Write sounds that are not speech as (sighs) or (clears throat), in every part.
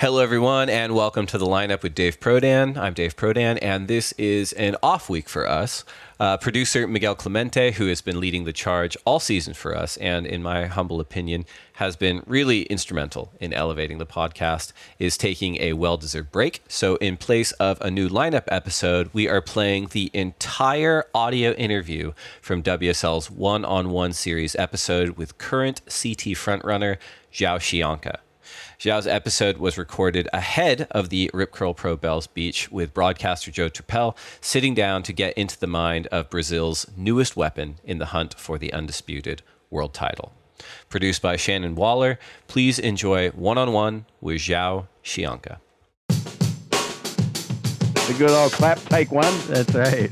Hello, everyone, and welcome to the lineup with Dave Prodan. I'm Dave Prodan, and this is an off week for us. Uh, producer Miguel Clemente, who has been leading the charge all season for us, and in my humble opinion, has been really instrumental in elevating the podcast, is taking a well deserved break. So, in place of a new lineup episode, we are playing the entire audio interview from WSL's one on one series episode with current CT frontrunner Joao Chianca. Joao's episode was recorded ahead of the Rip Curl Pro Bells Beach with broadcaster Joe Turpel sitting down to get into the mind of Brazil's newest weapon in the hunt for the undisputed world title. Produced by Shannon Waller, please enjoy one on one with Joao Chianca. The good old clap, take one. That's right.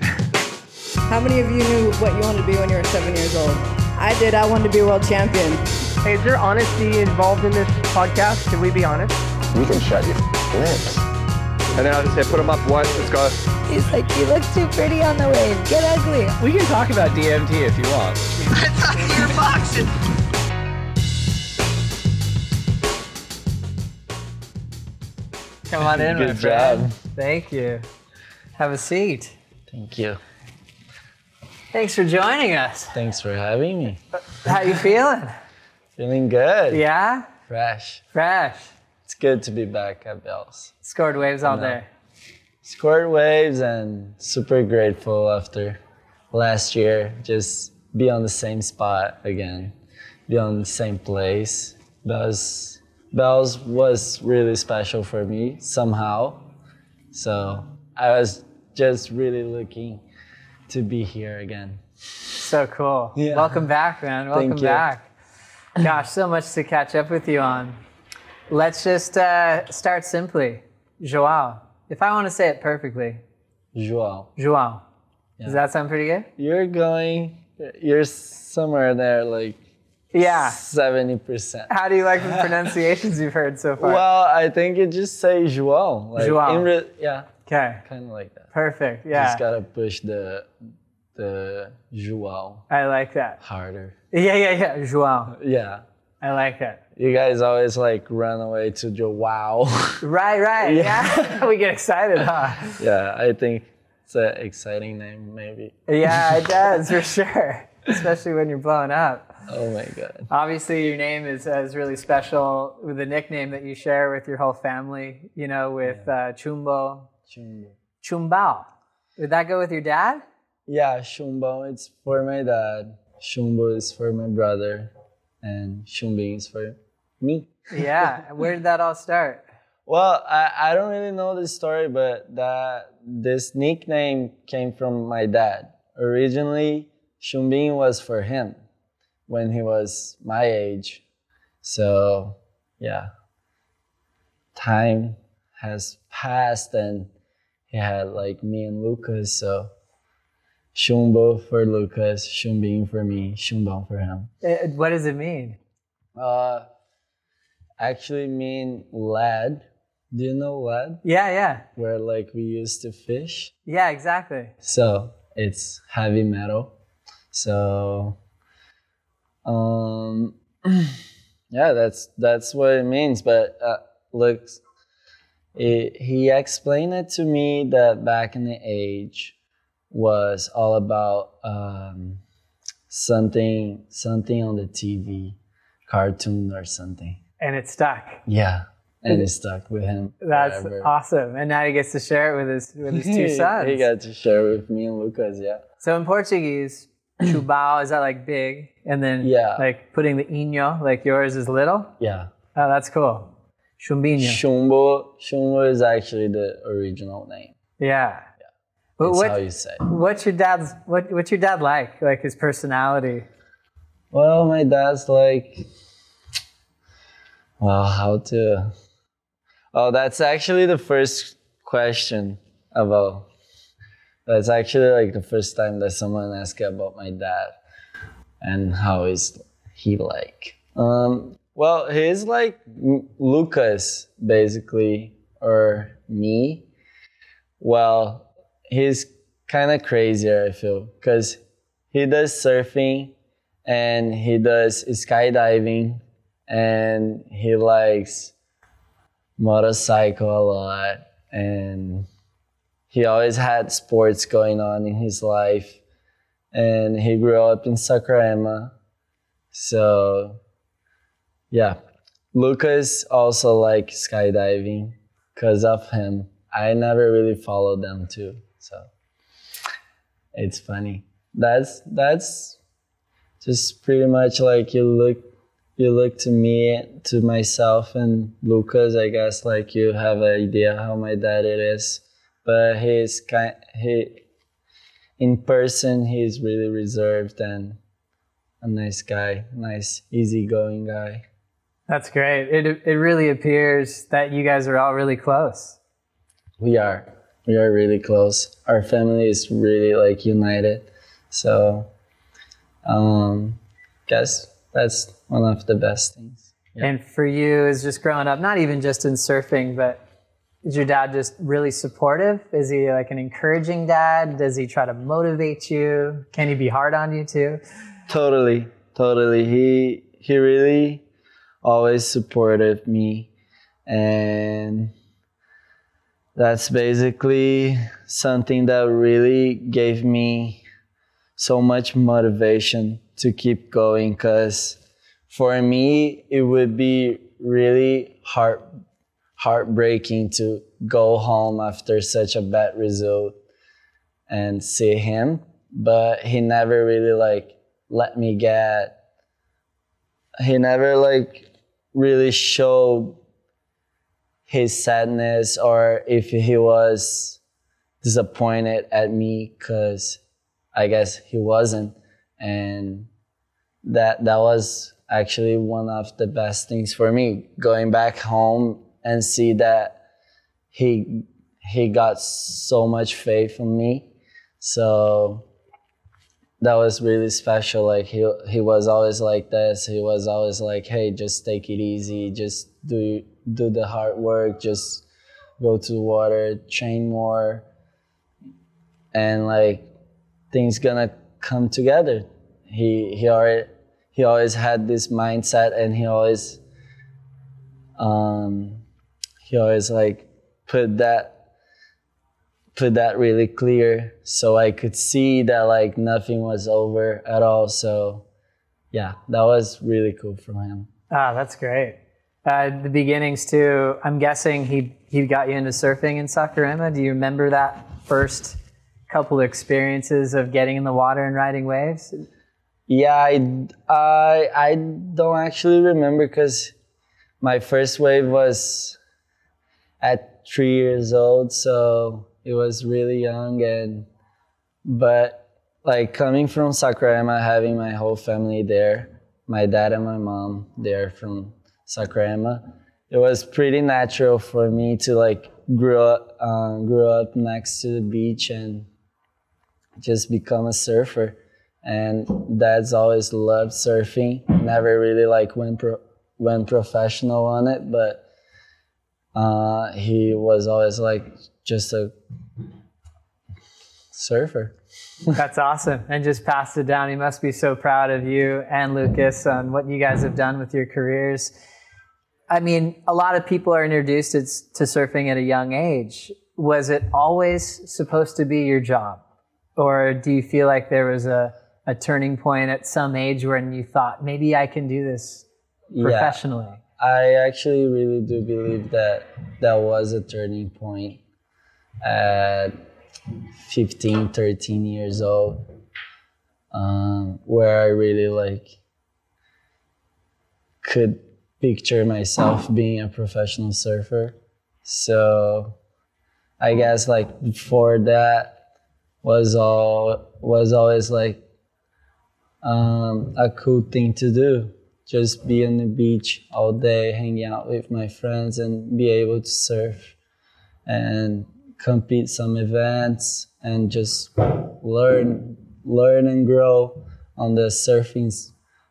How many of you knew what you wanted to be when you were seven years old? I did. I wanted to be a world champion. Hey, is there honesty involved in this podcast? Can we be honest? You can shut your lips. And then I'll just say, put them up once. Let's go. He's like, you look too pretty on the wave. Get ugly. We can talk about DMT if you want. (laughs) I thought you were boxing. Come on in, my Good friend. job. Thank you. Have a seat. Thank you. Thanks for joining us. Thanks for having me. How you feeling? Feeling good. Yeah? Fresh. Fresh. It's good to be back at Bells. Scored waves all day. Scored waves and super grateful after last year. Just be on the same spot again. Be on the same place. Bells, Bells was really special for me somehow. So I was just really looking to be here again. So cool. Yeah. Welcome back, man. Welcome Thank you. back. Gosh, so much to catch up with you on. Let's just uh, start simply. Joao. If I want to say it perfectly, Joao. Joao. Yeah. Does that sound pretty good? You're going, you're somewhere there, like Yeah. 70%. How do you like the pronunciations you've heard so far? Well, I think it just say Joao. Like, Joao. in re- yeah, okay. kind of like that. Perfect. Yeah. Just gotta push the the Joao I like that. harder. Yeah, yeah, yeah. Joao. Yeah. I like that. You guys always like run away to Joao. (laughs) Right, right. Yeah. Yeah. (laughs) we get excited, huh? yeah, I think it's an exciting name, maybe. Yeah, it does for (laughs) sure. Especially when you're blowing up. Oh my god. Obviously, your name is, is really special with the nickname that you share with your whole family, you know, with uh, Chumbo. Chumbo. Chumbao. Would that go with your dad? Yeah, Chumbo, it's for my dad. Chumbo is for my brother. And Chumbinho is for me. Yeah. (laughs) Where did that all start? Well, I, I don't really know the story, but that this nickname came from my dad. Originally, Chumbinho was for him when he was my age. So, yeah, time has passed and he had like me and Lucas. So, Chumbo for Lucas, Chumbinho for me, Chumbão for him. Uh, What does it mean? Uh, actually mean lead. Do you know lead? Yeah, yeah. Where like we used to fish. Yeah, exactly. So it's heavy metal. So um (clears throat) yeah, that's that's what it means. But uh, look, it, he explained it to me that back in the age was all about um, something something on the TV, cartoon or something. And it stuck. Yeah, and it stuck with him. That's forever. awesome. And now he gets to share it with his with his two (laughs) sons. he got to share with me and Lucas. Yeah. So in Portuguese, (clears throat) Chumbão is that like big, and then Yeah. like putting the inho, like yours is little. Yeah. Oh, that's cool. Chumbinho. Chumbo, Chumbo is actually the original name. yeah. But what, how you say. what's your dad's what what's your dad like? Like his personality? Well, my dad's like, well, how to? Oh, that's actually the first question about. That's actually like the first time that someone asked about my dad, and how is he like? Um, well, he's like Lucas, basically, or me. Well, he's kind of crazier, I feel, because he does surfing and he does skydiving and he likes motorcycle a lot and he always had sports going on in his life and he grew up in Saquarema. So yeah, Lucas also like skydiving because of him. I never really followed them too. So it's funny. That's that's just pretty much like you look you look to me to myself and Lucas I guess like you have an idea how my dad it is but he's kind he in person he's really reserved and a nice guy nice easygoing guy That's great. It it really appears that you guys are all really close. we are we are really close our family is really like united so um guess that's one of the best things And for you, is just growing up, not even just in surfing, but is your dad just really supportive? Is he like an encouraging dad? Does he try to motivate you? Can he be hard on you too? totally totally he he really always supported me and that's basically something that really gave me so much motivation to keep going because for me it would be really heart heartbreaking to go home after such a bad result and see him but he never really like let me get he never like really showed his sadness or if he was disappointed at me because i guess he wasn't. And that that was actually one of the best things for me going back home and see that he he got so much faith in me. So that was really special. Like he he was always like this. He was always like hey just take it easy. Just do do the hard work just go to the water train more and like things gonna come together he he already he always had this mindset and he always um he always like put that put that really clear so I could see that like nothing was over at all. So yeah, that was really cool from him. Ah, that's great. Uh, the beginnings too. I'm guessing he he got you into surfing in Saquarema. Do you remember that first couple experiences of getting in the water and riding waves? Yeah, I I, I don't actually remember because my first wave was at three years old, so it was really young and but like coming from Saquarema, having my whole family there, my dad and my mom there from Saquarema, it was pretty natural for me to like grow up, uh, grow up next to the beach and just become a surfer. And dad's always loved surfing. Never really like went pro- went professional on it, but uh, he was always like just a surfer. (laughs) That's awesome. And just passed it down. He must be so proud of you and Lucas on what you guys have done with your careers. I mean, a lot of people are introduced to to surfing at a young age. Was it always supposed to be your job? Or do you feel like there was a, a turning point at some age when you thought, maybe I can do this professionally? Yeah. I actually really do believe that that was a turning point at 15, 13 years old, um, where I really like could picture myself being a professional surfer. So I guess like before that was all was always like um, a cool thing to do just be on the beach all day, hanging out with my friends, and be able to surf and compete some events and just learn, learn and grow on the surfing,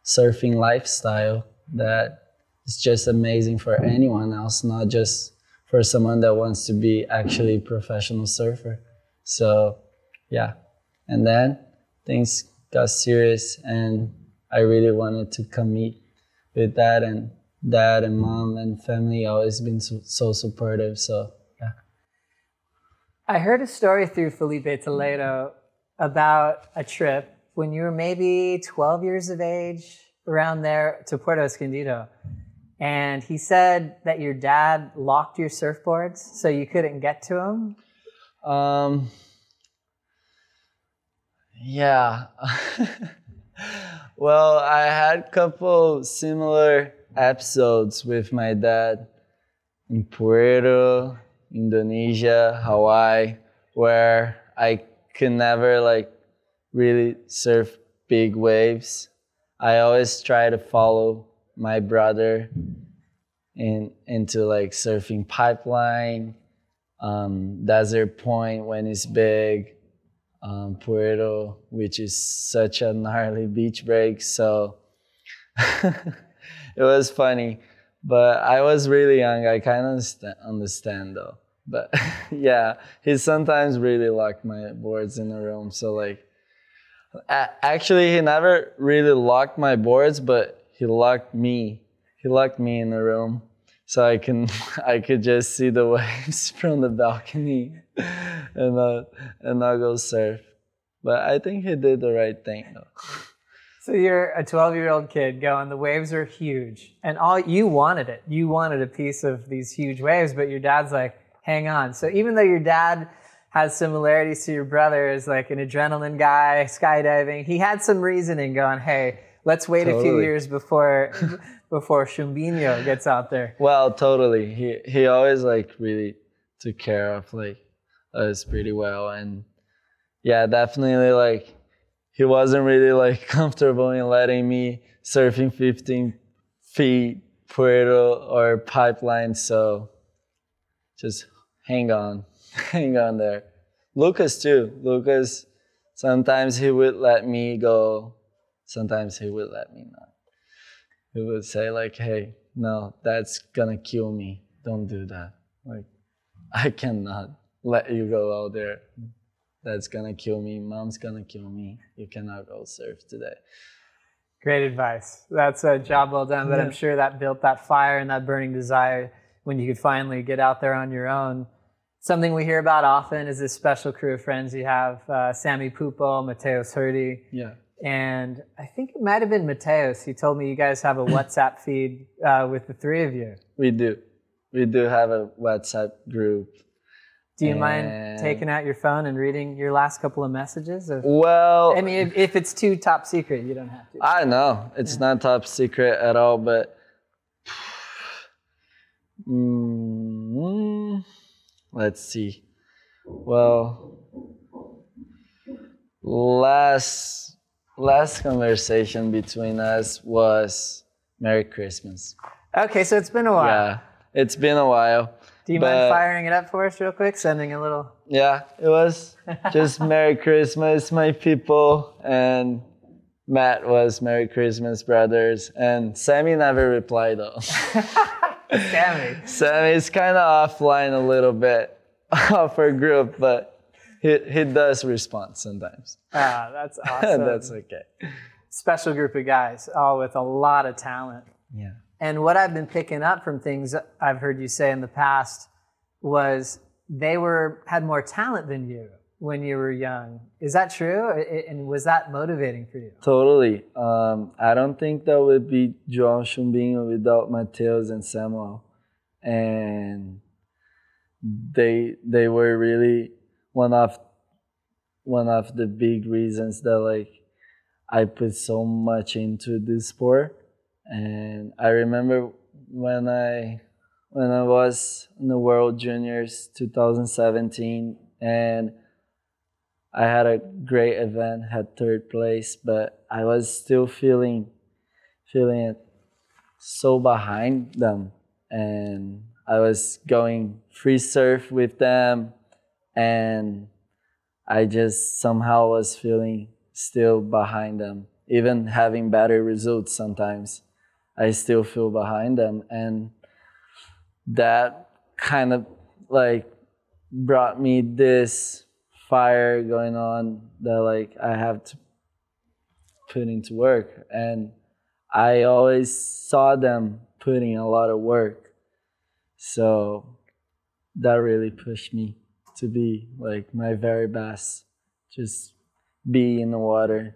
surfing lifestyle that is just amazing for anyone else, not just for someone that wants to be actually a professional surfer. So, yeah, and then things got serious, and I really wanted to commit with that and dad and mom and family always been so, so supportive. So yeah. I heard a story through Filipe Toledo about a trip when you were maybe 12 years of age, around there to Puerto Escondido. And he said that your dad locked your surfboards so you couldn't get to them. Um, yeah. (laughs) well, I had a couple similar episodes with my dad in Puerto, Indonesia, Hawaii, where I could never like really surf big waves. I always try to follow my brother in into like surfing pipeline, um, Desert Point when it's big, um, Puerto, which is such a gnarly beach break. So (laughs) it was funny, but I was really young. I kind of understand though. But (laughs) yeah, he sometimes really locked my boards in the room. So like, actually, he never really locked my boards, but he locked me. He locked me in the room so I can (laughs) I could just see the (laughs) waves from the balcony (laughs) and uh, and not go surf. But I think he did the right thing. So you're a 12 year old kid going, the waves are huge, and all you wanted it. You wanted a piece of these huge waves, but your dad's like, hang on. So even though your dad has similarities to your brother as like an adrenaline guy, skydiving, he had some reasoning going, hey, let's wait totally. a few years before (laughs) before Chumbinho gets out there. Well, totally. He he always like really took care of like us pretty well and yeah, definitely like he wasn't really like (laughs) comfortable in letting me surfing 15 feet Puerto or pipeline, so just hang on, (laughs) hang on there. Lucas too. Lucas, sometimes he would let me go, sometimes he would let me not. He would say like, "Hey, no, that's gonna kill me. Don't do that. Like, (laughs) I cannot let you go out there. That's gonna kill me. Mom's gonna kill me. You cannot go surf today." Great advice. That's a job well done, but yeah. I'm sure that built that fire and that burning desire when you could finally get out there on your own. Something we hear about often is this special crew of friends you have, uh, Sammy Pupo, Mateus Herdy. Yeah. And I think it might have been Mateus. He told me you guys have a (laughs) WhatsApp feed uh, with the three of you. We do. We do have a WhatsApp group. Do you and mind taking out your phone and reading your last couple of messages? Well, I mean, if, if, it's too top secret, you don't have to. I know it's yeah. not top secret at all, but Mm, let's see. Well, last last conversation between us was Merry Christmas. Okay, so it's been a while. Yeah, it's been a while. Do you mind firing it up for us real quick? Sending a little. Yeah, it was just (laughs) Merry Christmas, my people, and Matt was Merry Christmas, brothers, and Sammy never replied though. (laughs) (laughs) Sammy. Sammy's kind of offline a little bit off our group, but he, he does respond sometimes. (laughs) Ah, that's (laughs) awesome. that's okay. Special group of guys, all with a lot of talent. Yeah. And what I've been picking up from things I've heard you say in the past was they were had more talent than you when you were young. Is that true? And was that motivating for you? Totally. Um, I don't think that would be João Chumbinho without Mateus and Samuel. And they they were really one of one of the big reasons that like I put so much into this sport. And I remember when I when I was in the World Juniors 2017 and I had a great event, had third place, but I was still feeling feeling it so behind them and I was going free surf with them and I just somehow was feeling still behind them. Even having better results sometimes I still feel behind them. And that kind of like brought me this fire going on that like I have to put into work. And I always saw them putting a lot of work. So that really pushed me to be like my very best. Just be in the water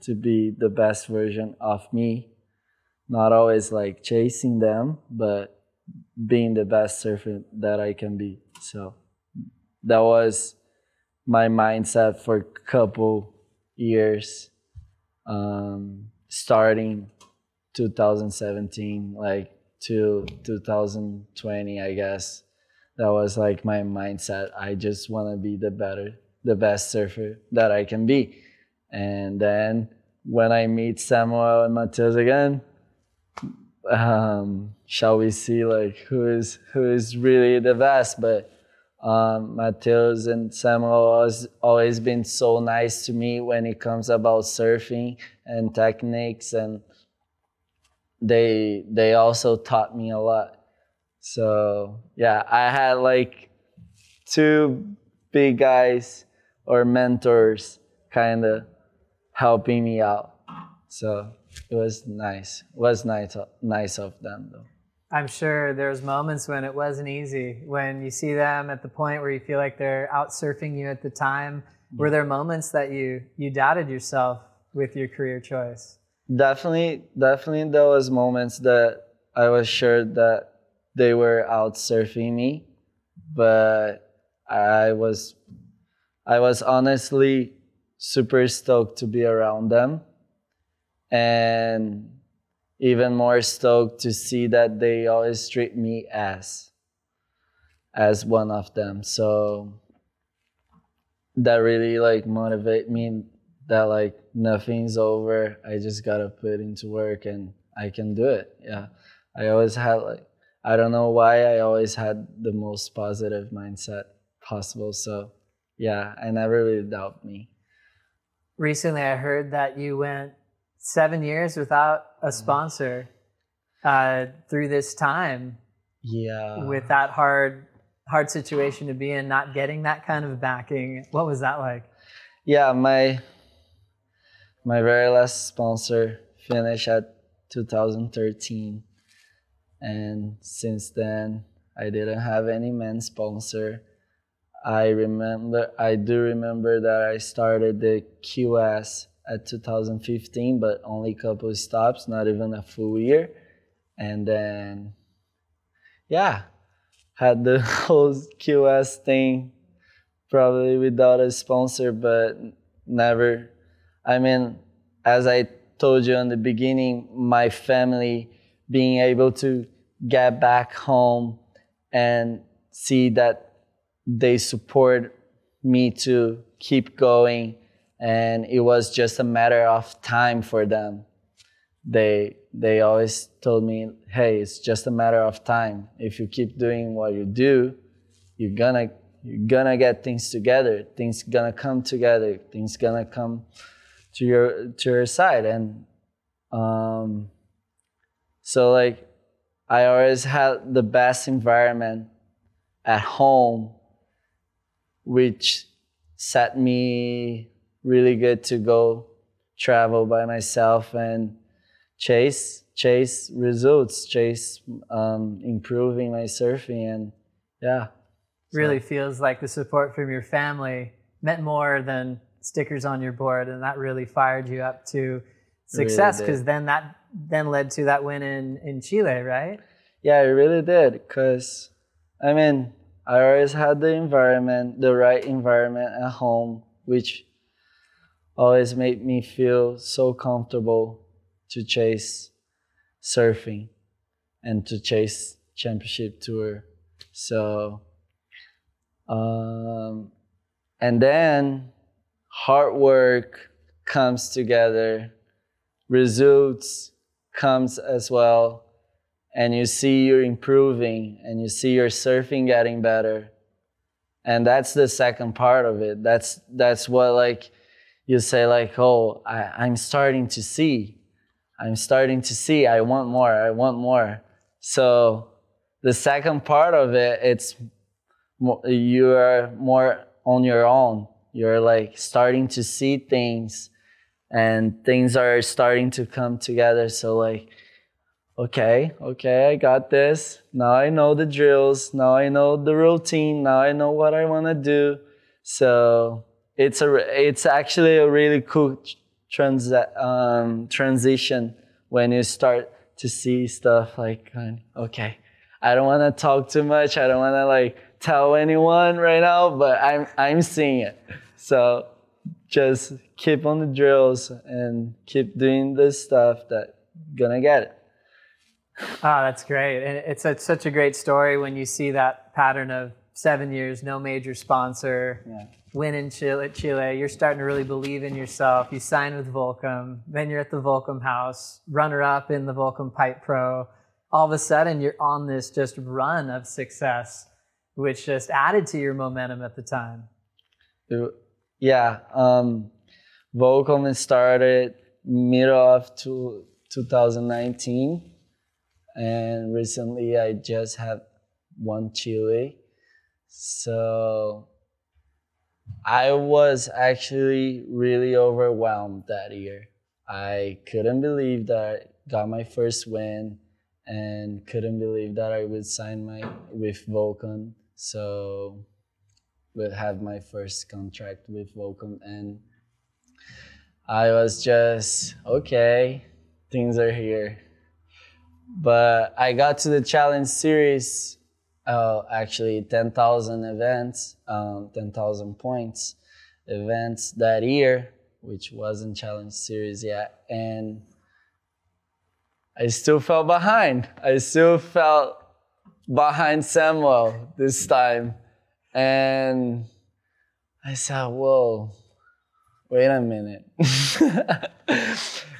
to be the best version of me. Not always like chasing them, but being the best surfer that I can be. So that was my mindset for a couple years, um, starting 2017, like to 2020, I guess. That was like my mindset. I just want to be the better, the best surfer that I can be. And then when I meet Samuel and Mateus again, um, shall we see like who is who is really the best? But um, and Samuel has always been so nice to me when it comes about surfing and techniques, and they they also taught me a lot. So yeah, I had like two big guys or mentors kind of helping me out. So it was nice. It was nice nice of them though. I'm sure there's moments when it wasn't easy. When you see them at the point where you feel like they're out surfing you at the time, were there moments that you you doubted yourself with your career choice? Definitely, definitely there was moments that I was sure that they were out surfing me, but I was I was honestly super stoked to be around them and even more stoked to see that they always treat me as as one of them. So that really like motivate me that like nothing's over. I just gotta put into work and i can do it. Yeah. I always had like i don't know why i always had the most positive mindset possible so yeah i never really doubt me Recently, I heard that you went seven years without a sponsor uh, through this time yeah with that hard hard situation to be in, not getting that kind of backing. What was that like? yeah my my very last sponsor finished at 2013 and since then i didn't have any man sponsor i remember i do remember that i started the qs at 2015 but only couple stops not even a full year and then yeah had the (laughs) whole qs thing probably without a sponsor, but never. I mean, as I told you in the beginning, my family being able to get back home and see that they support me to keep going, and it was just a matter of time for them. They they always told me, "Hey, it's just a matter of time. If you keep doing what you do, you're gonna you're gonna get things together things gonna come together things gonna come to your to your side and um so like i always had the best environment at home which set me really good to go travel by myself and chase chase results chase um, improving my surfing and yeah. Really feels like the support from your family meant more than stickers on your board, and that really fired you up to success because then that then led to that win in in Chile, right? Yeah, it really did. Cause I mean, I always had the environment, the right environment at home, which always made me feel so comfortable to chase surfing and to chase championship tour. So, um, and then hard work comes together, results comes as well and you see you're improving and you see your surfing getting better. And that's the second part of it. That's that's what like you say like oh I, i'm starting to see. I'm starting to see. I want more. I want more. So the second part of it it's you are more on your own. You're like starting to see things and things are starting to come together so like okay, okay, I got this. Now I know the drills. Now I know the routine. Now I know what I want to do. So it's a it's actually a really cool trans um, transition when you start to see stuff like okay i don't want to talk too much i don't want to like tell anyone right now but i'm i'm seeing it so just keep on the drills and keep doing the stuff that gonna get it oh that's great and it's, it's such a great story when you see that pattern of seven years no major sponsor yeah win in Chile, Chile, you're starting to really believe in yourself. You sign with Volcom, then you're at the Volcom house, runner up in the Volcom Pipe Pro. All of a sudden, you're on this just run of success, which just added to your momentum at the time. Yeah, um, Volcom started middle of two, 2019, and recently I just had one Chile. So I was actually really overwhelmed that year. I couldn't believe that I got my first win and couldn't believe that I would sign my with Volcom. So would have my first contract with Volcom and I was just okay, things are here. But I got to the challenge series uh, actually 10,000 events, um, 10,000 points events that year, which wasn't challenge series yet. And I still fell behind. I still felt behind Samuel this time. And I said, whoa, wait a minute. (laughs)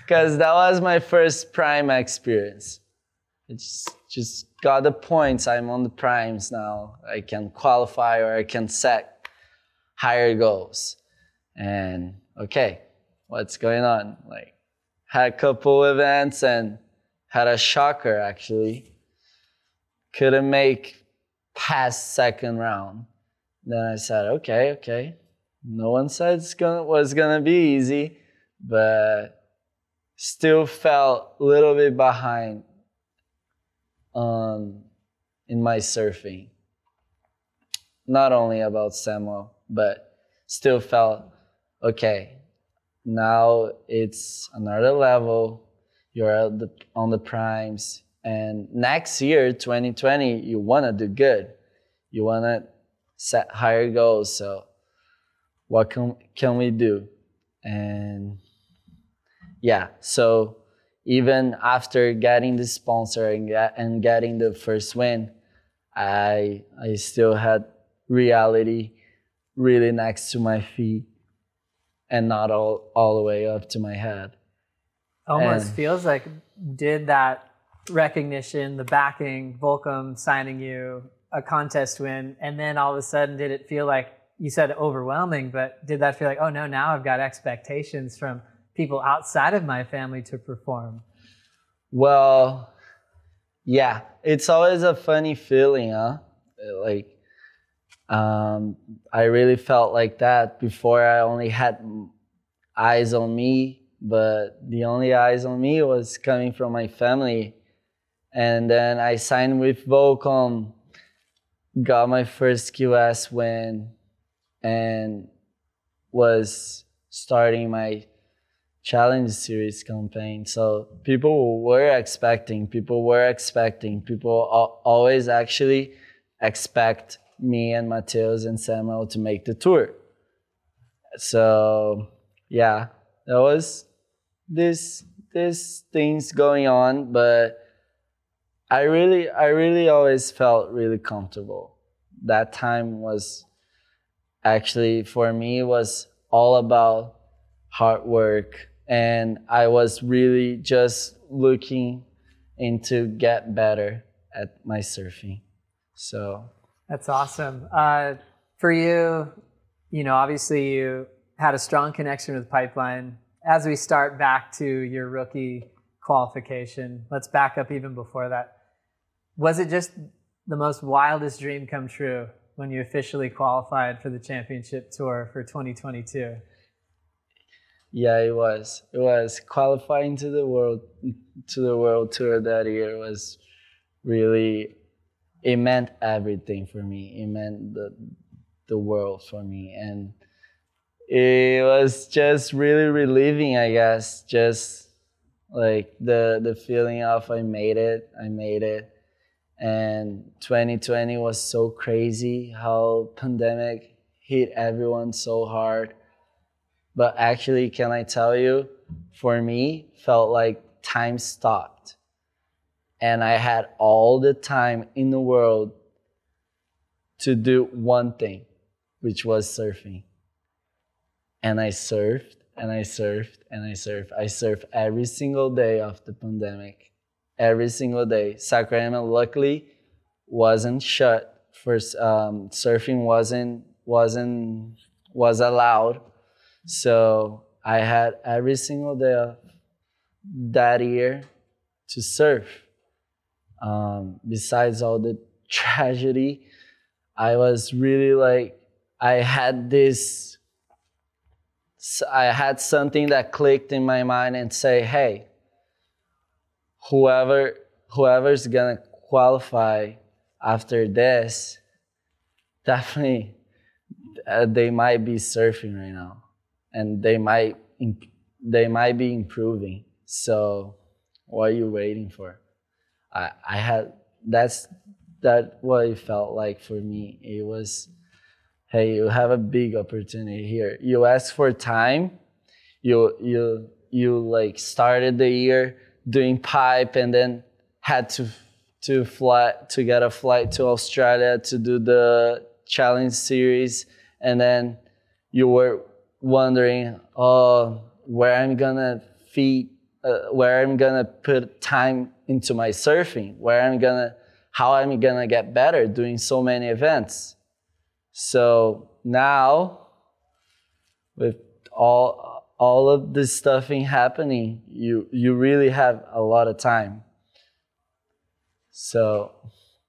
Because that was my first prime experience. It's just got the points. I'm on the primes now. I can qualify or I can set higher goals. And okay, what's going on? Like, had a couple events and had a shocker actually. Couldn't make past second round. Then I said, okay, okay. No one said it's gonna was gonna be easy, but still felt a little bit behind um, in my surfing. Not only about Samuel, but still felt okay. Now it's another level. You're the, on the primes, and next year, 2020, you want to do good. You want to set higher goals. So, what can can we do? And yeah, so even after getting the sponsor and, get, and getting the first win, I I still had reality really next to my feet and not all all the way up to my head. Almost and, feels like did that recognition, the backing, Volcom signing you, a contest win, and then all of a sudden did it feel like you said overwhelming, but did that feel like, oh no, now I've got expectations from people outside of my family to perform? Well, yeah, it's always a funny feeling, huh? Like, um, I really felt like that before. I only had eyes on me, but the only eyes on me was coming from my family. And then I signed with Volcom, got my first QS win, and was starting my challenge series campaign. So people were expecting, people were expecting, people always actually expect me and Mateus and Samuel to make the tour. So yeah, there was this this things going on, but I really I really always felt really comfortable. That time was actually for me was all about hard work and I was really just looking into get better at my surfing. So that's awesome. Uh, for you, you know, obviously you had a strong connection with Pipeline. As we start back to your rookie qualification, let's back up even before that. Was it just the most wildest dream come true when you officially qualified for the championship tour for 2022? Yeah, it was. It was qualifying to the world to the world tour that year was really it meant everything for me. It meant the the world for me and it was just really relieving, I guess. Just like the the feeling of I made it, I made it. And 2020 was so crazy how pandemic hit everyone so hard. But actually, can I tell you, for me, felt like time stopped. And I had all the time in the world to do one thing, which was surfing and I surfed and I surfed and I surfed. I surfed every single day of the pandemic, every single day. Saquarema, luckily wasn't shut. First, um, surfing wasn't wasn't was allowed, so I had every single day that year to surf. Um, besides all the (laughs) tragedy, I was really like I had this I had something that clicked in my mind and say, hey, whoever whoever's gonna qualify after this, definitely uh, they might be surfing right now, and they might they might be improving. So, what are you waiting for? I I had that's that what it felt like for me. It was hey, you have a big opportunity here. You ask for time. You you you like started the year doing pipe and then had to to fly to get a flight to Australia to do the challenge series. And then you were wondering oh where I'm gonna feed uh, where I'm gonna put time into my surfing where I'm gonna how I'm gonna get better doing so many events. So now, with all all of this stuffing happening, you you really have a lot of time. So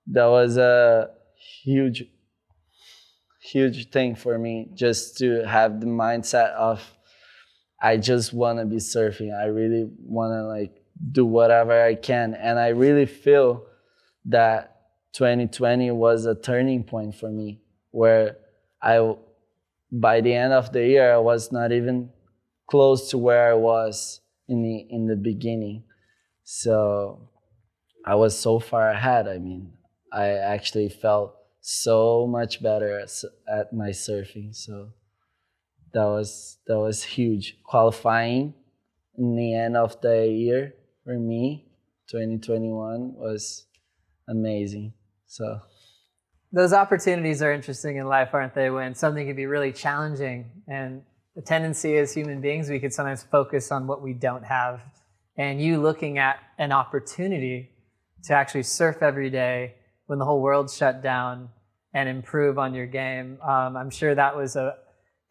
that was a huge huge thing for me just to have the mindset of I just want to be surfing. I really want to like do whatever I can and I really feel that 2020 was a turning point for me where I, by the end of the year, I was not even close to where I was in the in the beginning. So I was so far ahead. I mean, I actually felt so much better at, at my surfing. So that was that was huge. Qualifying in the end of the year for me, 2021 was amazing. So those opportunities are interesting in life, aren't they? When something can be really challenging, and the tendency as human beings, we could sometimes focus on what we don't have. And you looking at an opportunity to actually surf every day when the whole world shut down and improve on your game, um, I'm sure that was a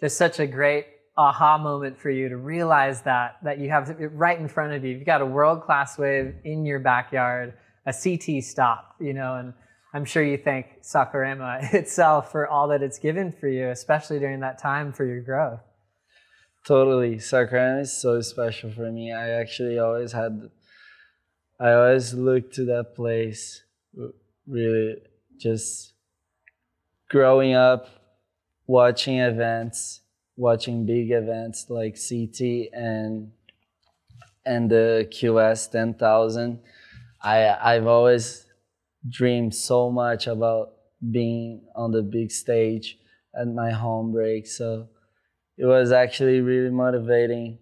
just such a great aha moment for you to realize that that you have it right in front of you. You've got a world class wave in your backyard, a CT stop, you know, and I'm sure you thank Saquarema (laughs) itself for all that it's given for you, especially during that time for your growth. Totally. Saquarema is so special for me. I actually always had, I always looked to that place, really just growing up, watching events, watching big events like CT and and the QS 10,000. I I've always dreamed so much about being on the big stage at my home break. So it was actually really motivating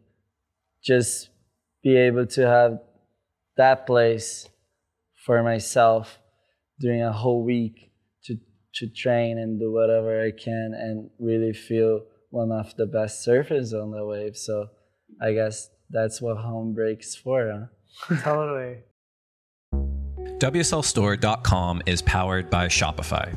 just be able to have that place for myself during a whole week to to train and do whatever I can and really feel one of the best surfers on the wave. So I guess that's what home breaks for. Huh? (laughs) totally. WSLStore.com is powered by Shopify.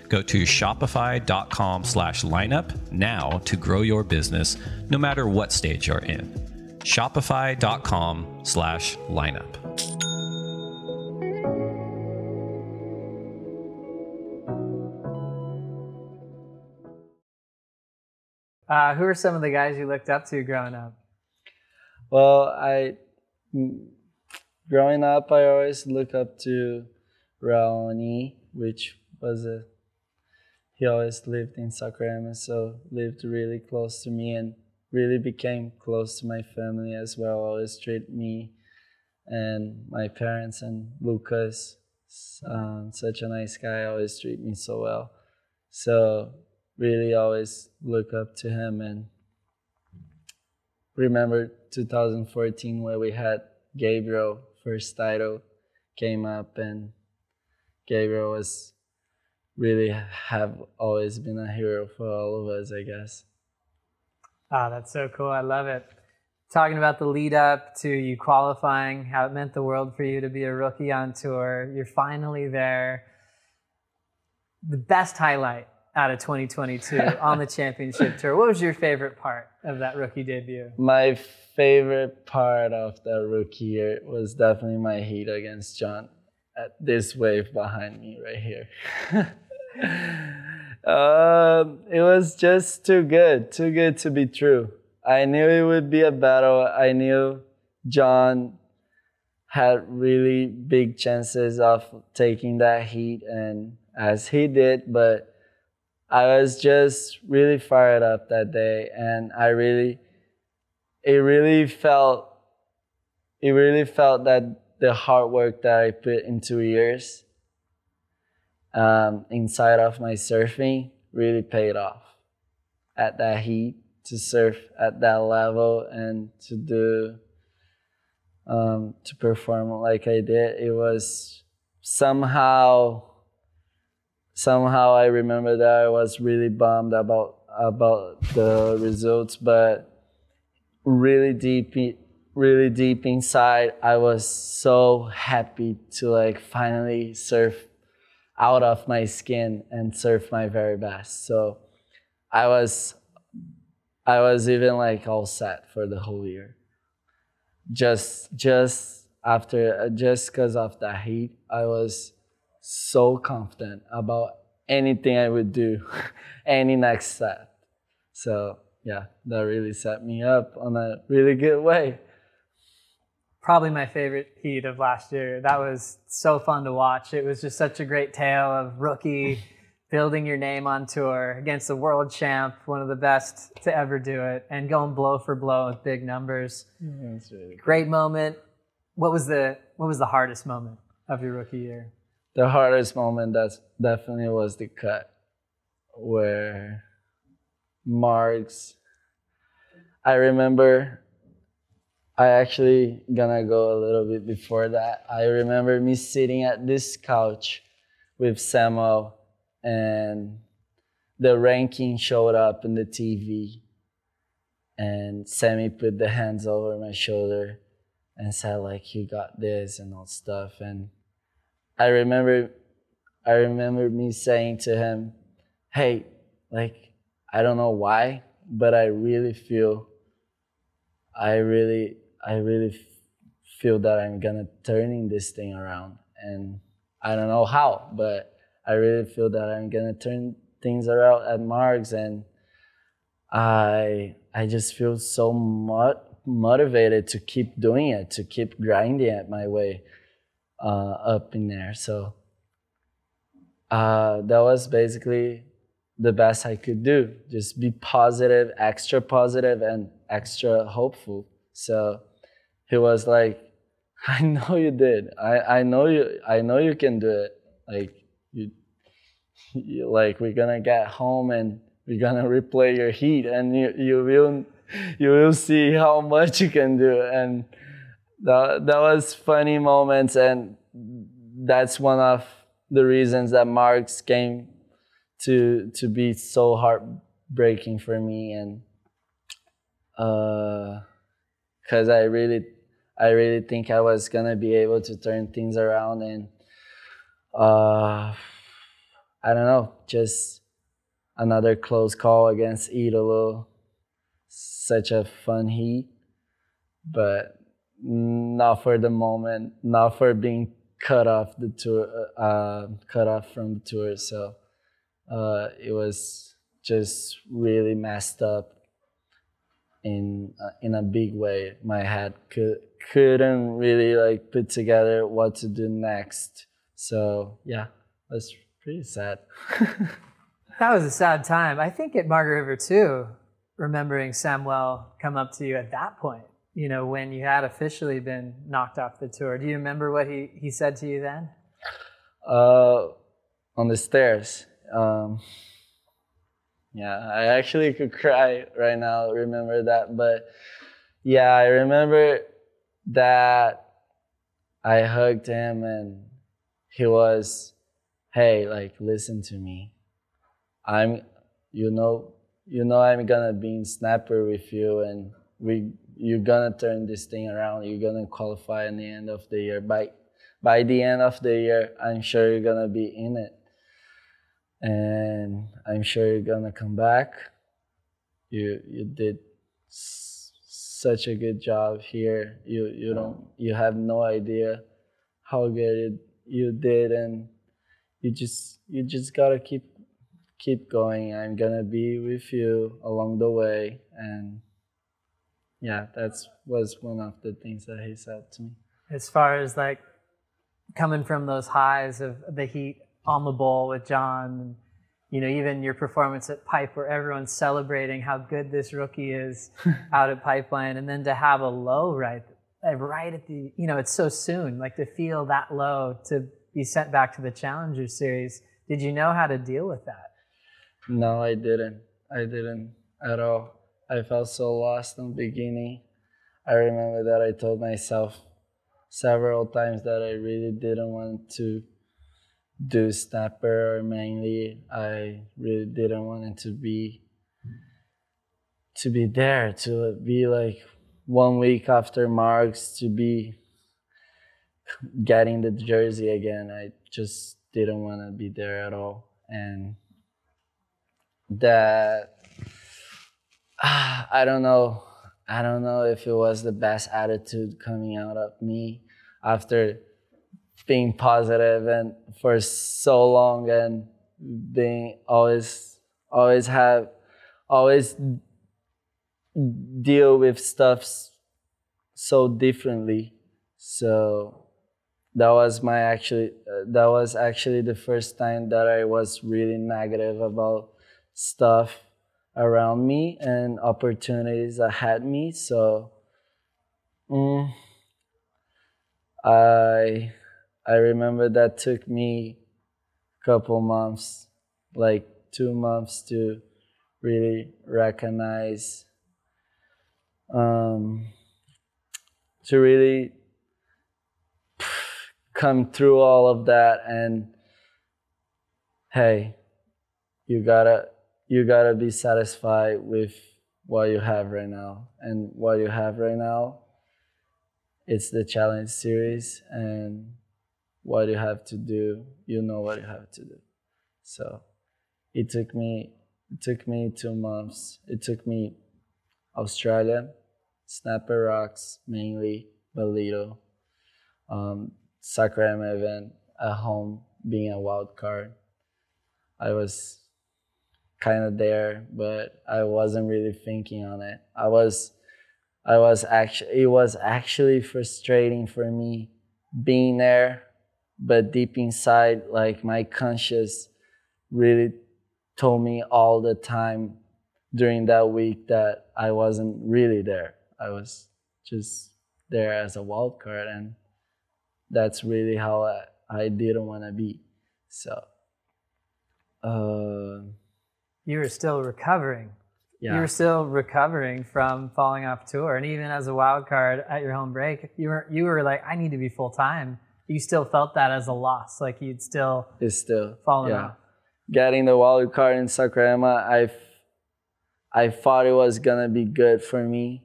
Go to shopify.com slash lineup now to grow your business no matter what stage you're in. Shopify.com slash lineup. Uh, who are some of the guys you looked up to growing up? Well, I mm, growing up, I always look up to Raoni, which was a he always lived in Saquarema, so lived really close to me and really became close to my family as well. Always treat me and my parents and Lucas, um, such a nice guy, always treat me so well. So really always look up to him and remember 2014 where we had Gabriel first title came up and Gabriel was really have always been a hero for all of us, I guess. Ah, that's so cool. I love it. Talking about the lead up to you qualifying, how it meant the world for you to be a rookie on tour. You're finally there. The best highlight out of 2022 (laughs) on the championship tour. What was your favorite part of that rookie debut? My favorite part of the rookie year was definitely my heat against John at this wave behind me right here. (laughs) um, it was just too good, too good to be true. I knew it would be a battle. I knew John had really big chances of taking that heat, and as he did, but I was just really fired up that day, and I really, it really felt, it really felt that the hard work that I put in two years um, inside of my surfing really paid off. At that heat, to surf at that level and to do, um, to perform like I did, it was somehow somehow I remember that I was really bummed about about the results, but really deep, really deep inside, I was so happy to like finally surf out of my skin and surf my very best. So I was, I was even like all set for the whole year. Just, just after, just because of the heat, I was so confident about anything I would do, (laughs) any next set. So yeah, that really set me up on a really good way. Probably my favorite heat of last year. That was so fun to watch. It was just such a great tale of rookie (laughs) building your name on tour against the world champ, one of the best to ever do it, and going blow for blow with big numbers. Really great moment. What was the what was the hardest moment of your rookie year? the hardest moment that definitely was the cut where Margs i remember i actually gonna go a little bit before that. I remember me sitting at this couch with samuel and the ranking showed up in the tv and Sammy put the hands over my shoulder and said like you got this and all stuff. And I remember I remember me saying to him, "Hey, like I don't know why, but I really feel I really I really feel that I'm gonna turning this thing around and I don't know how, but I really feel that I'm gonna turn things around at Margs and I I just feel so mo- motivated to keep doing it, to keep grinding it my way uh, up in there. So uh, that was basically the best I could do. Just be positive, extra positive, and extra hopeful. So he was like, (laughs) "I know you did. I, I know you. I know you can do it. Like you, (laughs) you, like we're gonna get home and we're gonna replay your heat, and you you will you will see how much you can do." And that that was funny moments, and that's one of the reasons that Margs came to to be so heartbreaking for me and uh, because I really I really think I was gonna be able to turn things around and uh, I don't know just another close call against Italo. Such a fun heat but not for the moment not for being cut off the tour uh, cut off from the tour. So uh, it was just really messed up in uh, in a big way. My head could couldn't really like put together what to do next. So yeah, that's pretty sad. (laughs) That was a sad time. I think at Margaret River too, remembering Samuel come up to you at that point, you know, when you had officially been knocked off the tour. Do you remember what he, he said to you then? uh, on the stairs. Um, yeah, I actually could cry right now. Remember that, but yeah, I remember that I hugged him and he was, "Hey, like listen to me. I'm, you know, you know, I'm gonna be in snapper with you, and we, you're gonna turn this thing around. You're gonna qualify in the end of the year. By, by the end of the year, I'm sure you're gonna be in it." And I'm sure you're gonna come back. You you did s- such a good job here. You you don't you have no idea how good it, you did, and you just you just gotta keep keep going. I'm gonna be with you along the way, and yeah, that's was one of the things that he said to me. As far as like coming from those highs of the heat on the bowl with John, and, you know, even your performance at Pipe where everyone's celebrating how good this rookie is (laughs) out at Pipeline, and then to have a low right, right at the, you know, it's so soon, like to feel that low to be sent back to the Challenger Series. Did you know how to deal with that? No, I didn't. I didn't at all. I felt so lost in the beginning. I remember that I told myself several times that I really didn't want to do snapper mainly. I really didn't want it to be to be there, to be like one week after Margs to be getting the jersey again. I just didn't want to be there at all. And that (sighs) I don't know. I don't know if it was the best attitude coming out of me after being positive and for so long and being always always have always deal with stuff so differently. So that was my actually uh, that was actually the first time that I was really negative about stuff around me and opportunities ahead me. So mm, I I remember that took me a couple months like two months to really recognize um, to really come through all of that and hey you gotta you gotta be satisfied with what you have right now. And what you have right now, it's the challenge series and what you have to do, you know what you have to do. So it took me it took me two months. It took me Australia, Snapper Rocks mainly, Ballito, um, Saquarema event at home, being a wild card. I was kind of there, but I wasn't really thinking on it. I was, I was actually, it was actually frustrating for me being there, but deep inside, like my conscious really told me all the time during that week that I wasn't really there. I was just there as a wild card, and that's really how I, I didn't want to be. So, uh, You were still recovering. yeah, You were still recovering from falling off tour, and even as a wild card at your home break, you were you were like, I need to be full time. You still felt that as a loss, like you'd still it's still fallen yeah. off. Getting the wild card in Saquarema, I thought it was gonna be good for me.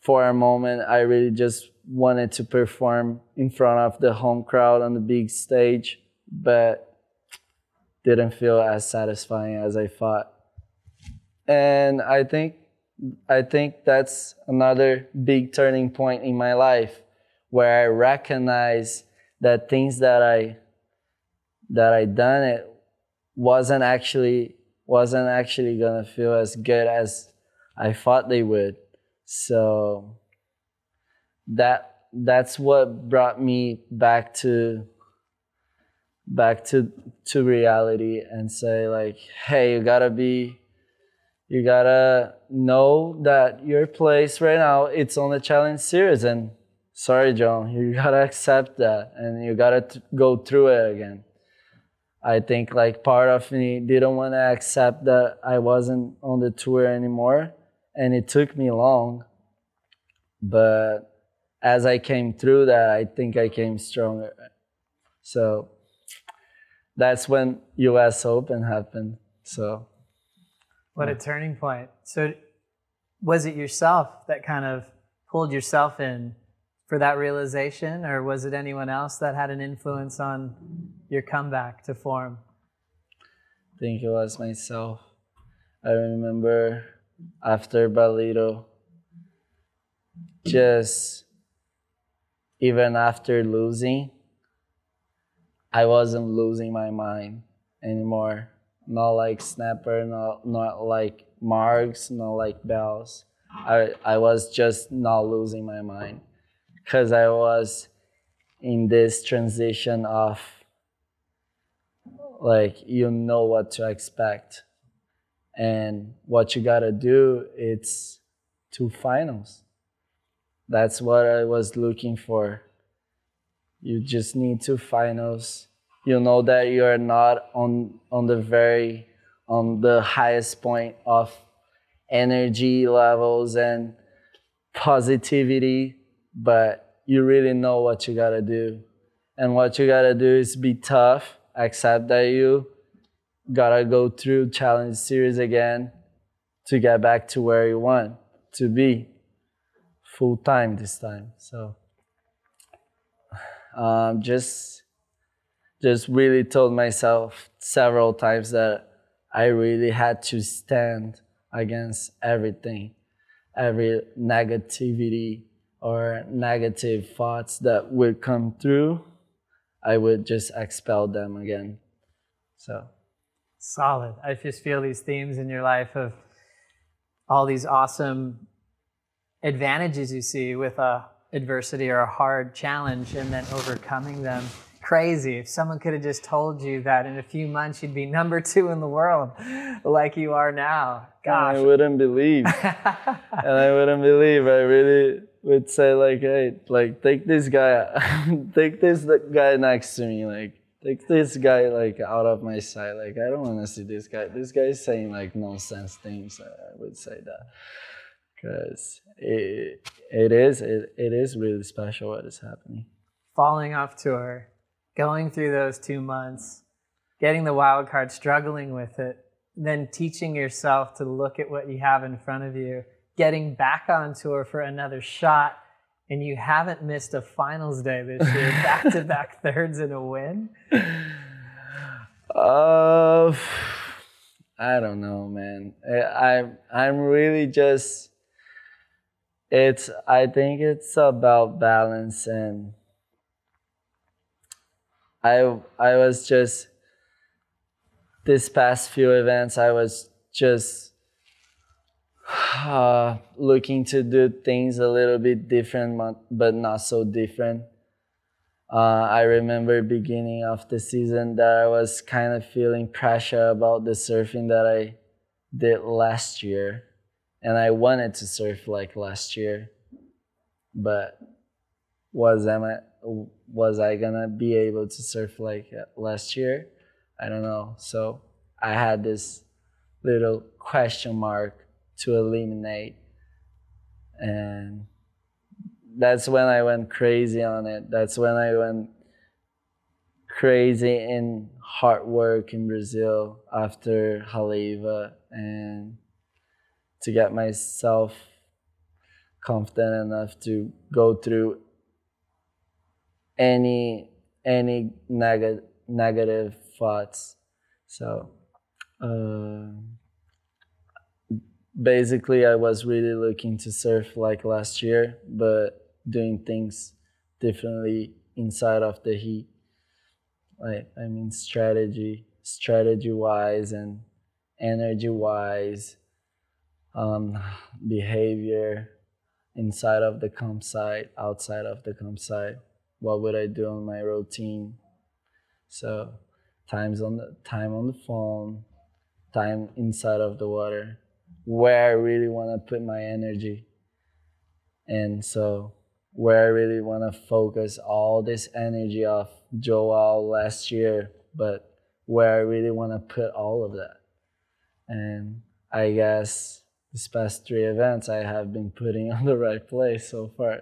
For a moment, I really just wanted to perform in front of the home crowd on the big stage, but didn't feel as satisfying as I thought. And I think I think that's another big turning point in my life where I recognize that things that I that I done it wasn't actually wasn't actually gonna feel as good as I thought they would. So that that's what brought me back to back to to reality and say like, hey, you gotta be you gotta know that your place right now it's on the challenge series and sorry john you (laughs) gotta accept that and you gotta t- go through it again. I think like part of me didn't want to accept that i wasn't on the tour anymore and it took me long but as i came through that i think i came stronger. So that's when us open happened so. What a turning point. So, was it yourself that kind of pulled yourself in for that realization, or was it anyone else that had an influence on your comeback to form? I think it was myself. I remember after Ballito, just even after losing, I wasn't losing my mind anymore. Not like Snapper, not not like Margs, not like Bells. I I was just not losing my mind because I was in this transition of like you know what to expect. And what you gotta do it's two finals. That's what i was looking for. You just need two finals. You know that you're not on on the very on the highest point of energy levels and positivity but you really know what you gotta do. And what you gotta do is be tough accept that you gotta go through challenge series again to get back to where you want to be full time this time. So um, just just really told myself several times that i really had to stand against everything every negativity or negative thoughts that would come through I would just expel them again. So Solid. I just feel these themes in your life of all these awesome advantages you see with a adversity or a hard challenge and then overcoming them. Crazy. If someone could have just told you that in a few months you'd be number two in the world like you are now. Gosh. I wouldn't believe. (laughs) and I wouldn't believe. I really would say like, hey, like take this guy, (laughs) take this guy next to me, like take this guy like out of my sight. Like I don't want to see this guy. This guy is saying like nonsense things. Uh, I would say that because it it is it, it is really special what is happening. Falling off tour, going through those two months, getting the wild card, struggling with it. then teaching yourself to look at what you have in front of you, getting back on tour for another shot, and you haven't missed a finals day this year, back to back thirds and a win. Uh, I don't know, man. I I'm I'm really just. It's I think it's about balance and. I I was just. This past few events, I was just uh, (sighs) looking to do things a little bit different, but- not so different. Uh, I remember beginning of the season that I was kind of feeling pressure about the surfing that I did last year, and I wanted to surf like last year, but was am I was I gonna be able to surf like uh, last year? I don't know. So I had this little question mark to eliminate, and that's when I went crazy on it. That's when I went crazy in hard work in Brazil after Haleiwa and to get myself confident enough to go through any any neg- negative thoughts. So uh, basically, I was really looking to surf like last year, but doing things differently inside of the heat. Like I mean, strategy, strategy wise, and energy wise, um, behavior inside of the campsite, outside of the campsite. What would I do on my routine? So, times on the time on the phone, time inside of the water, where I really want to put my energy. And so, where I really want to focus all this energy of Joel last year, but where I really want to put all of that. And I guess this past three events, I have been putting (laughs) on the right place so far.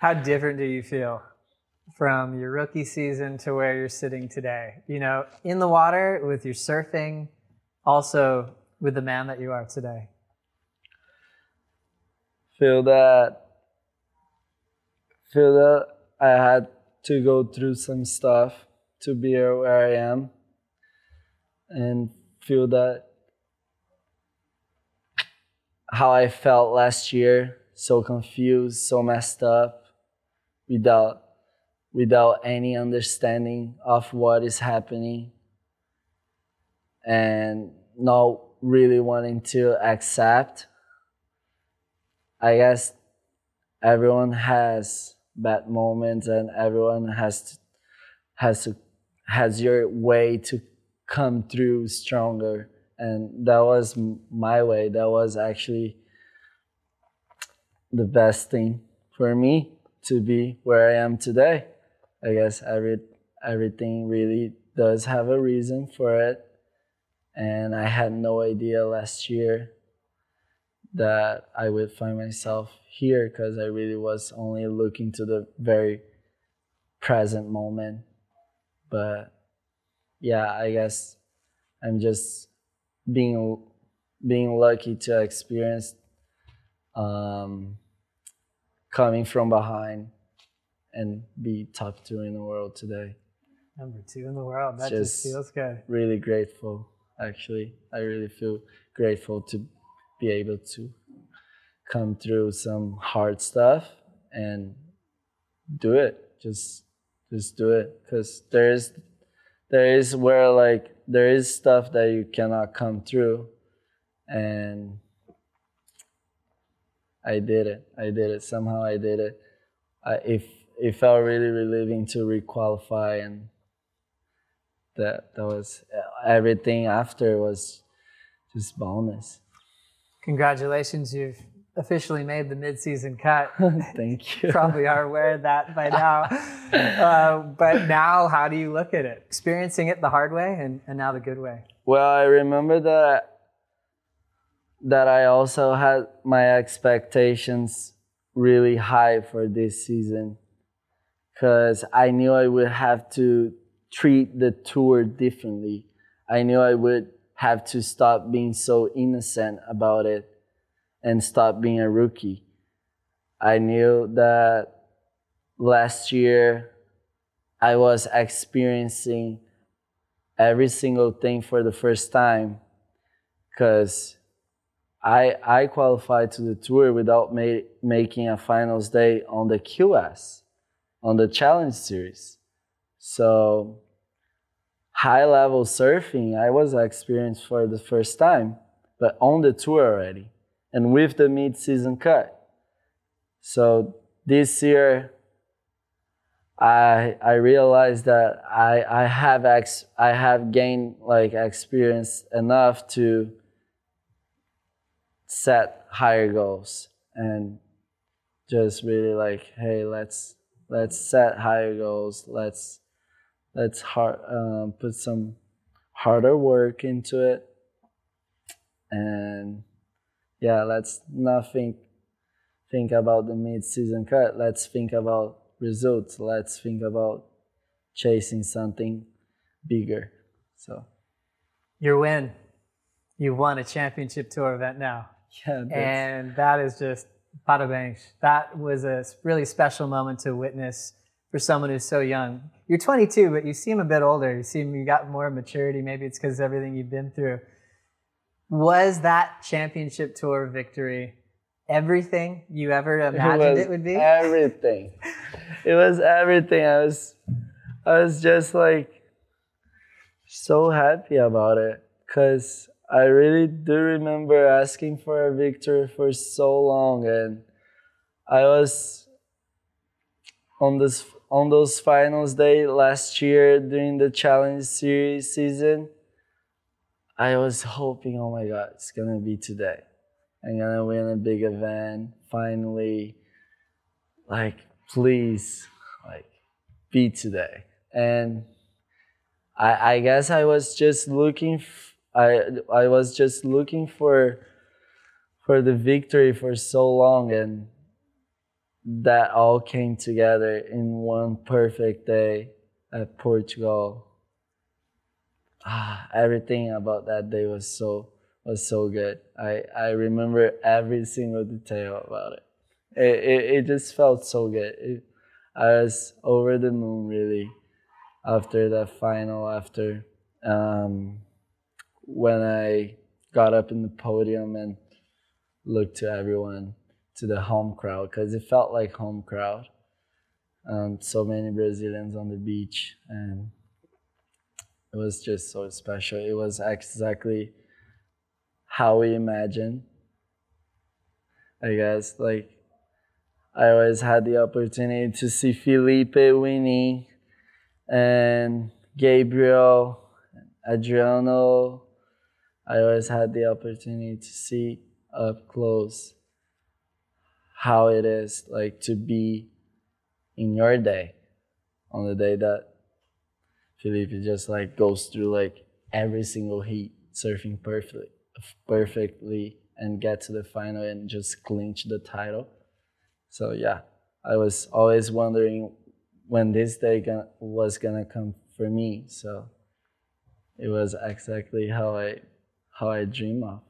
How different do you feel from your rookie season to where you're sitting today? You know, in the water with your surfing, also with the man that you are today. Feel that feel that I had to go through some stuff to be where I am and feel that how I felt last year, so confused, so messed up, without without any understanding of what is happening and not really wanting to accept. I guess everyone has bad moments and everyone has to, has to, has your way to come through stronger. And that was my way. That was actually the best thing for me to be where I am today. I guess every everything really does have a reason for it and I had no idea last year that I would find myself here because I really was only looking to the very present moment. But yeah, I guess I'm just being being lucky to experience um, coming from behind and be top two in the world today. Number two in the world. That just, Just- feels good. Really grateful, actually. I really feel grateful to be able to come through some hard stuff and do it. Just just do it because there is there is where like there is stuff that you cannot come through and I did it. I did it. Somehow I did it. I, if it felt really relieving to requalify and that that was everything after was just bonus. Congratulations, you've officially made the midseason cut. (laughs) Thank you. Probably are aware of that by now. (laughs) Uh, but now, how do you look at it? Experiencing it the hard way and, and now the good way. Well, I remember that that I also had my expectations really high for this season because I knew I would have to treat the tour differently. I knew I would have to stop being so innocent about it and stop being a rookie. I knew that last year I was experiencing every single thing for the first time because I I qualified to the tour without ma- making a finals day on the QS on the challenge series. So high level surfing I was experienced for the first time, but on the tour already and with the mid season cut. So this year I I realized that I I have ex I have gained like experience enough to set higher goals and just really like hey let's let's set higher goals let's let's hard um, put some harder work into it and yeah let's not think think about the mid-season cut let's think about results let's think about chasing something bigger so Your win. You won a championship tour event now. yeah And that is just bada. That was a really special moment to witness for someone who's so young. You're 22, but you seem a bit older. You seem you got more maturity. Maybe it's because of everything you've been through. Was that championship tour victory everything you ever imagined was it, would be? everything. (laughs) it was everything. I was, I was just like so happy about it because I really do remember asking for a victory for so long, and I was on this on those finals day last year during the challenge series season. I was hoping, oh my god, it's gonna be today. I'm gonna win a big event finally. Like, please, like, be today. And I, I guess I was just looking. I I was just looking for for the victory for so long, and that all came together in one perfect day at Portugal. Ah, everything about that day was so was so good. I, I remember every single detail about it. It, it, it just felt so good. It, I was over the moon really after that final, after um, when I got up in the podium and looked to everyone, to the home crowd, because it felt like home crowd. Um, so many Brazilians on the beach, and it was just so special. It was exactly how we imagine. I guess like I always had the opportunity to see Filipe winning and Gabriel, Adriano. I always had the opportunity to see up close how it is like to be in your day on the day that Filipe just like goes through like every single heat surfing perfectly perfectly and get to the final and just clinch the title. So yeah, I was always wondering when this day gonna, was gonna come for me. So it was exactly how I how I dream of.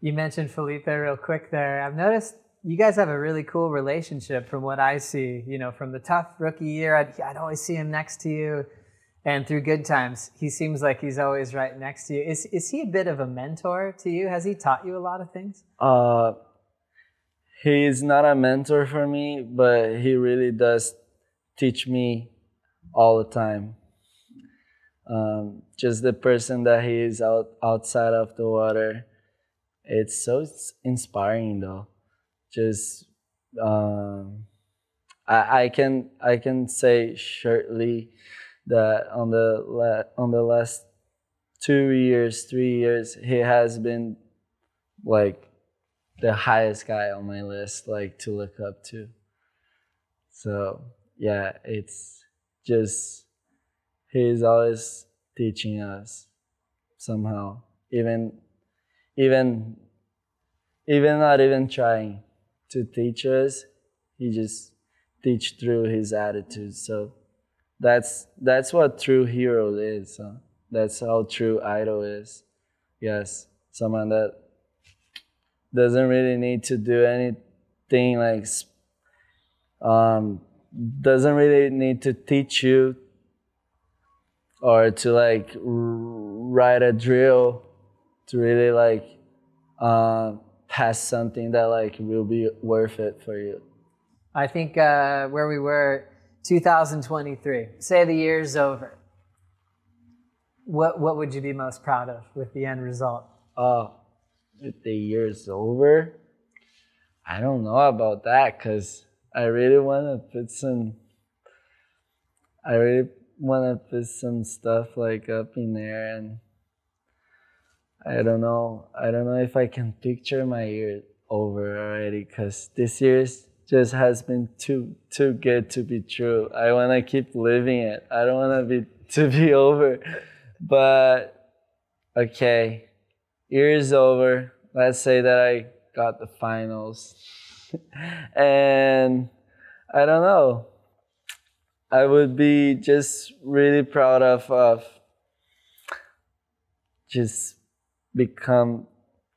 You mentioned Filipe real quick there. I've noticed you guys have a really cool relationship from what I see. You know, from the tough rookie year, I'd, I'd always see him next to you. And through good times, he seems like he's always right next to you. Is, is he a bit of a mentor to you? Has he taught you a lot of things? Uh, he's not a mentor for me, but he really does teach me all the time. Um, just the person that he is out outside of the water, it's so inspiring though. Just um, I, I can I can say shortly that on the la- on the last two years, three years, he has been like the highest guy on my list, like to look up to. So yeah, it's just he's always teaching us somehow, even even even not even trying to teach us, he just teach through his attitude. So that's that's what true hero is. Huh? That's how true idol is. Yes, someone that doesn't really need to do anything like um, doesn't really need to teach you or to like write a drill to really like uh, pass something that like will be worth it for you. I think uh, where we were, 2023. Say the year's over. What what would you be most proud of with the end result? Oh, if the year's over, I don't know about that because I really want to put some. I really want to put some stuff like up in there, and I don't know. I don't know if I can picture my year over already because this year's just has been too too good to be true. I want to keep living it. I don't want to be (laughs) to be over, but okay year is over. Let's say that I got the finals. (laughs) and I don't know. I would be just really proud of, of just become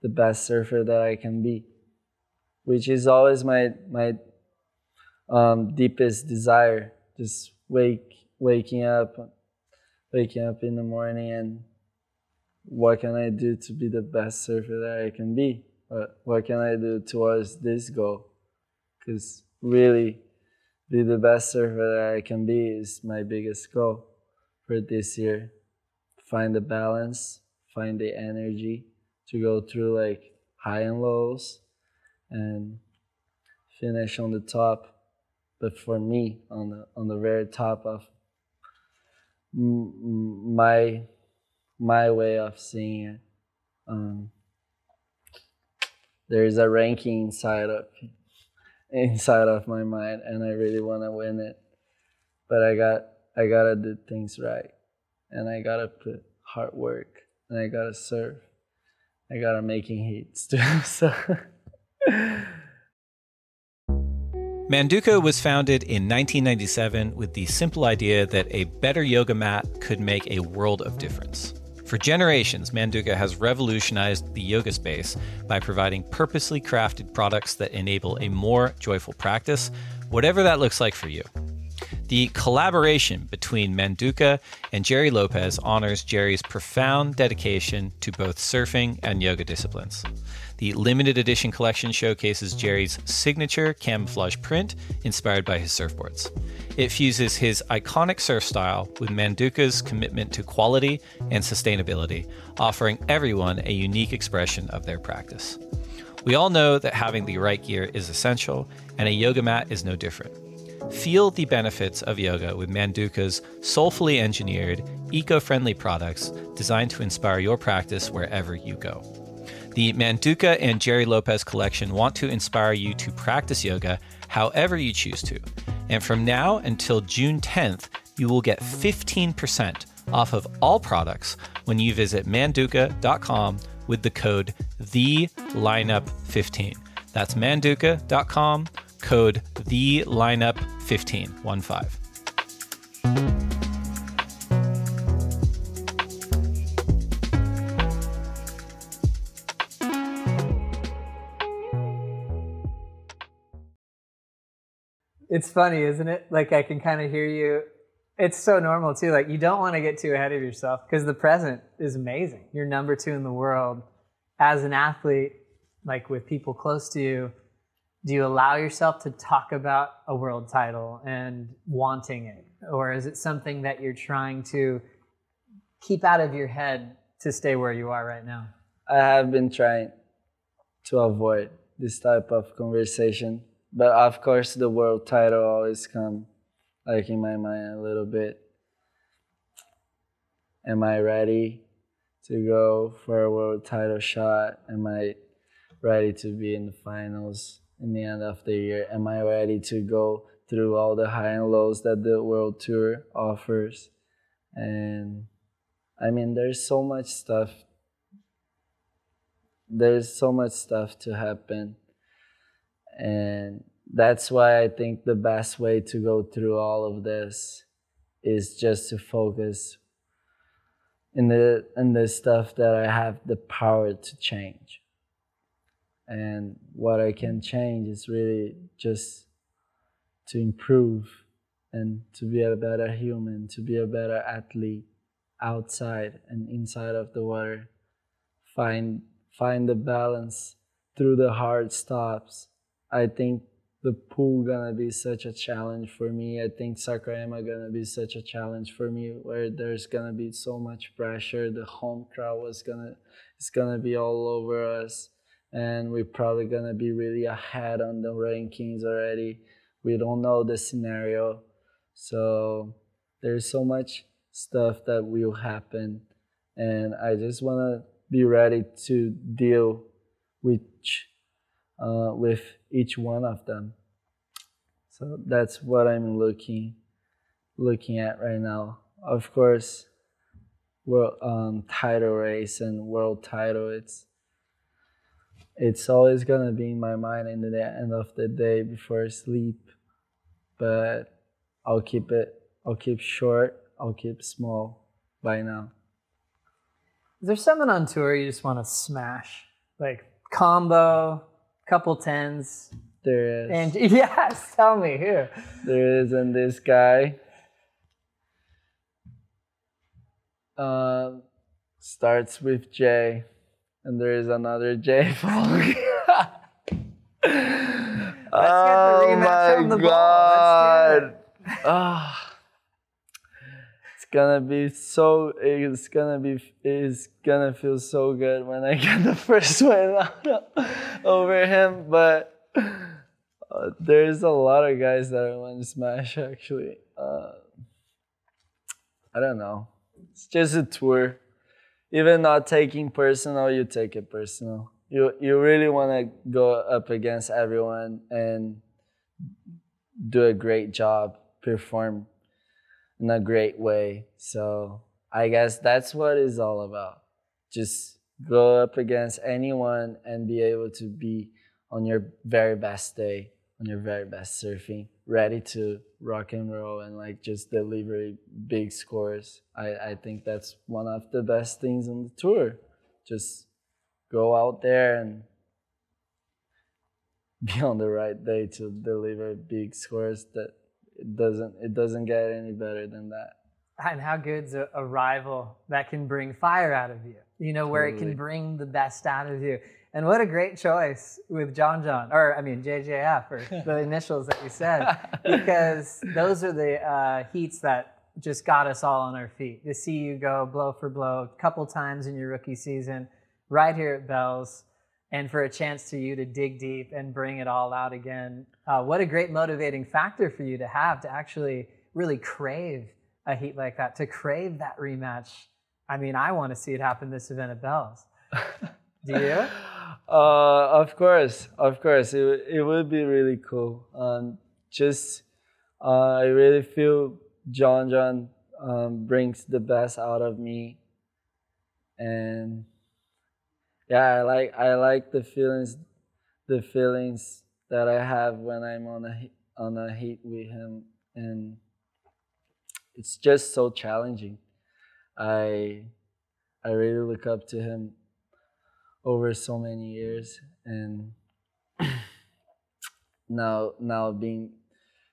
the best surfer that I can be, which is always my my um, deepest desire. Just wake waking up, waking up in the morning and what can I do to be the best surfer that I can be? What, what can I do towards this goal? Because really, be the best surfer that I can be is my biggest goal for this year. Find the balance, find the energy to go through like high and lows and finish on the top. But for me, on the on the very top of my my way of seeing it. Um, there is a ranking inside of inside of my mind, and I really want to win it. But I got I gotta do things right, and I gotta put hard work, and I gotta serve. I gotta making hits too. So. Manduka was founded in 1997 with the simple idea that a better yoga mat could make a world of difference. For generations, Manduka has revolutionized the yoga space by providing purposely crafted products that enable a more joyful practice, whatever that looks like for you. The collaboration between Manduka and Gerry Lopez honors Gerry's profound dedication to both surfing and yoga disciplines. The limited edition collection showcases Gerry's signature camouflage print inspired by his surfboards. It fuses his iconic surf style with Manduka's commitment to quality and sustainability, offering everyone a unique expression of their practice. We all know that having the right gear is essential, and a yoga mat is no different. Feel the benefits of yoga with Manduka's soulfully engineered, eco friendly products designed to inspire your practice wherever you go. The Manduka and Gerry Lopez collection want to inspire you to practice yoga however you choose to. And from now until June 10th, you will get 15% off of all products when you visit manduka.com with the code the THELINEUP15. That's manduka.com, code THELINEUP15, 15. It's funny, isn't it? Like I can kind of hear you. It's so normal too. Like you don't want to get too ahead of yourself because the present is amazing. You're number two in the world. As an athlete, like with people close to you, do you allow yourself to talk about a world title and wanting it? Or is it something that you're trying to keep out of your head to stay where you are right now? I have been trying to avoid this type of conversation, but of course the world title always come like in my mind a little bit. Am I ready to go for a world title shot? Am I ready to be in the finals in the end of the year? Am I ready to go through all the high and lows that the world tour offers? And I mean, there's so much stuff there's so much stuff to happen and that's why i think the best way to go through all of this is just to focus in the in the stuff that I have the power to change. And what I can change is really just to improve and to be a better human, to be a better athlete outside and inside of the water. Find find the balance through the hard stops. I think the pool gonna be such a challenge for me. I think Saquarema gonna be such a challenge for me where there's gonna be so much pressure. The home crowd was gonna it's gonna be all over us and we're probably gonna be really ahead on the rankings already. We don't know the scenario. So there's so much stuff that will happen and I just wanna be ready to deal with uh, with each one of them. So that's what I'm looking looking at right now. Of course, world um, title race and world title. It's it's always gonna be in my mind in the end of the day before sleep. But I'll keep it. I'll keep short. I'll keep small by now. Is there someone on tour you just want to smash? Like combo, couple tens. There is. And (laughs) yes, tell me here There is, and this guy um, starts with J, and there is another J following. (laughs) oh my on the ball. Let's god! Ah. it's gonna be so. It's gonna be. It's gonna feel so good when I get the (laughs) first one out (laughs) over him, but. Uh, there's a lot of guys that I want to smash actually. Uh, I don't know. It's just a tour. Even not taking personal, you take it personal. You you really want to go up against everyone and do a great job, perform in a great way. So I guess that's what it's all about. Just go up against anyone and be able to be on your very best day, on your very best surfing, ready to rock and roll and like just deliver big scores. I, I think that's one of the best things on the tour. Just go out there and (laughs) be on the right day to deliver big scores that it doesn't it doesn't get any better than that. And how good's a, a rival that can bring fire out of you? You know, where it can bring the best out of you. And what a great choice with John John, or I mean JJF, or (laughs) the initials that you said, because those are the uh, heats that just got us all on our feet. To see you go blow for blow a couple times in your rookie season, right here at Bell's, and for a chance to you to dig deep and bring it all out again. Uh, what a great motivating factor for you to have to actually really crave a heat like that, to crave that rematch. I mean, I want to see it happen this event at Bell's. (laughs) You? (laughs) Uh, of course, of course, it, it would be really cool. Um, just, uh, I really feel John John um, brings the best out of me, and yeah, I like I like the feelings, the feelings that I have when I'm on a on a heat with him, and it's just so challenging. I I really look up to him over so many years and (clears throat) now now being